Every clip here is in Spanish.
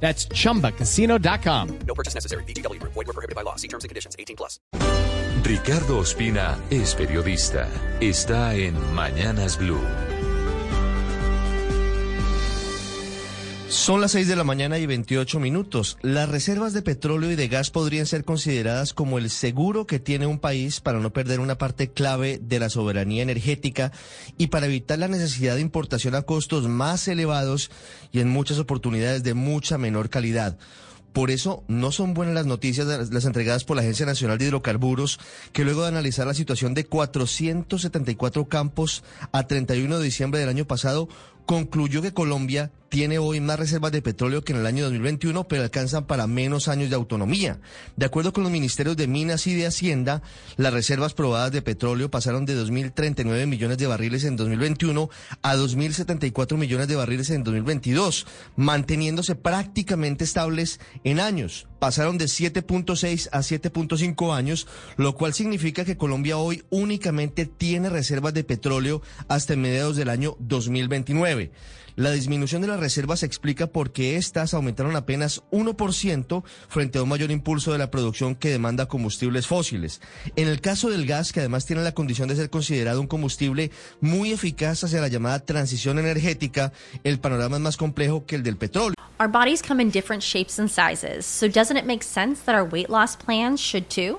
That's chumbacasino.com. No purchase necessary. BGW. Void were prohibited by law. See terms and conditions. 18 plus. Ricardo Ospina es periodista. Está en Mañanas Blue. Son las 6 de la mañana y 28 minutos. Las reservas de petróleo y de gas podrían ser consideradas como el seguro que tiene un país para no perder una parte clave de la soberanía energética y para evitar la necesidad de importación a costos más elevados y en muchas oportunidades de mucha menor calidad. Por eso no son buenas las noticias las, entregadas por la Agencia Nacional de Hidrocarburos, que luego de analizar la situación de 474 campos a 31 de diciembre del año pasado, concluyó que Colombia tiene hoy más reservas de petróleo que en el año 2021, pero alcanzan para menos años de autonomía. De acuerdo con los ministerios de Minas y de Hacienda, las reservas probadas de petróleo pasaron de 2.039 millones de barriles en 2021 a 2.074 millones de barriles en 2022, manteniéndose prácticamente estables en años. Pasaron de 7.6 a 7.5 años, lo cual significa que Colombia hoy únicamente tiene reservas de petróleo hasta mediados del año 2029. La disminución de las reservas se explica porque éstas aumentaron apenas 1% frente a un mayor impulso de la producción que demanda combustibles fósiles. En el caso del gas, que además tiene la condición de ser considerado un combustible muy eficaz hacia la llamada transición energética, el panorama es más complejo que el del petróleo. Our bodies come in different shapes and sizes, so doesn't it make sense that our weight loss plans should too?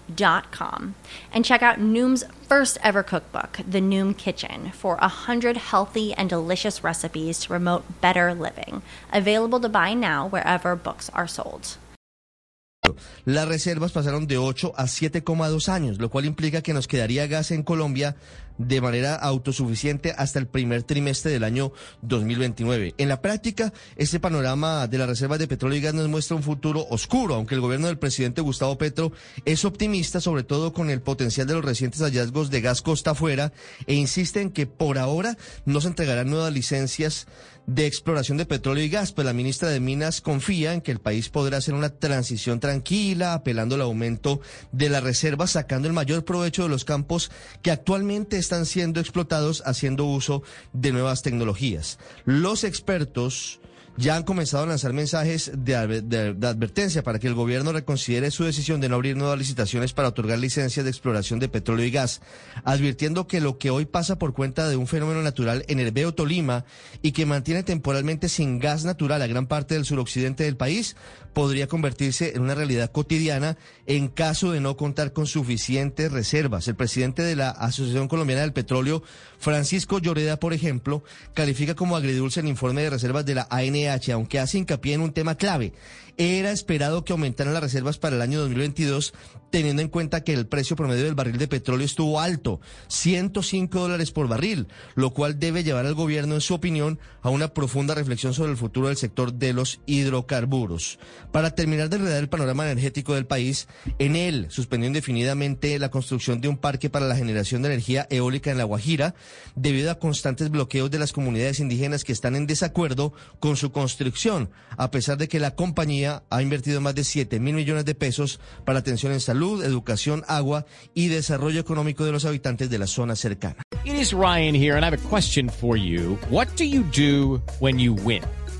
dot com and check out Noom's first ever cookbook, The Noom Kitchen, for a hundred healthy and delicious recipes to promote better living. Available to buy now wherever books are sold. Las reservas pasaron de 8 a 7,2 años, lo cual implica que nos quedaría gas en Colombia de manera autosuficiente hasta el primer trimestre del año 2029. En la práctica, este panorama de las reservas de petróleo y gas nos muestra un futuro oscuro, aunque el gobierno del presidente Gustavo Petro es optimista, sobre todo con el potencial de los recientes hallazgos de gas costa afuera, e insiste en que por ahora no se entregarán nuevas licencias de exploración de petróleo y gas, pues la ministra de Minas confía en que el país podrá hacer una transición tranquila, apelando al aumento de las reservas, sacando el mayor provecho de los campos que actualmente están siendo explotados haciendo uso de nuevas tecnologías. Los expertos ya han comenzado a lanzar mensajes de, adver- de- de advertencia para que el gobierno reconsidere su decisión de no abrir nuevas licitaciones para otorgar licencias de exploración de petróleo y gas, advirtiendo que lo que hoy pasa por cuenta de un fenómeno natural en Herbeo, Tolima, y que mantiene temporalmente sin gas natural a gran parte del suroccidente del país, podría convertirse en una realidad cotidiana en caso de no contar con suficientes reservas. El presidente de la Asociación Colombiana del Petróleo, Francisco Lloreda, por ejemplo, califica como agridulce el informe de reservas de la Aunque hace hincapié en un tema clave. Era esperado que aumentaran las reservas para el año 2022, teniendo en cuenta que el precio promedio del barril de petróleo estuvo alto, 105 dólares por barril, lo cual debe llevar al gobierno, en su opinión, a una profunda reflexión sobre el futuro del sector de los hidrocarburos. Para terminar de enredar el panorama energético del país, en él suspendió indefinidamente la construcción de un parque para la generación de energía eólica en La Guajira, debido a constantes bloqueos de las comunidades indígenas que están en desacuerdo con su construcción, a pesar de que la compañía ha invertido más de 7 mil millones de pesos para atención en salud, educación, agua y desarrollo económico de los habitantes de la zona cercana. It is Ryan here, and I have a question for you. What do you do when you win?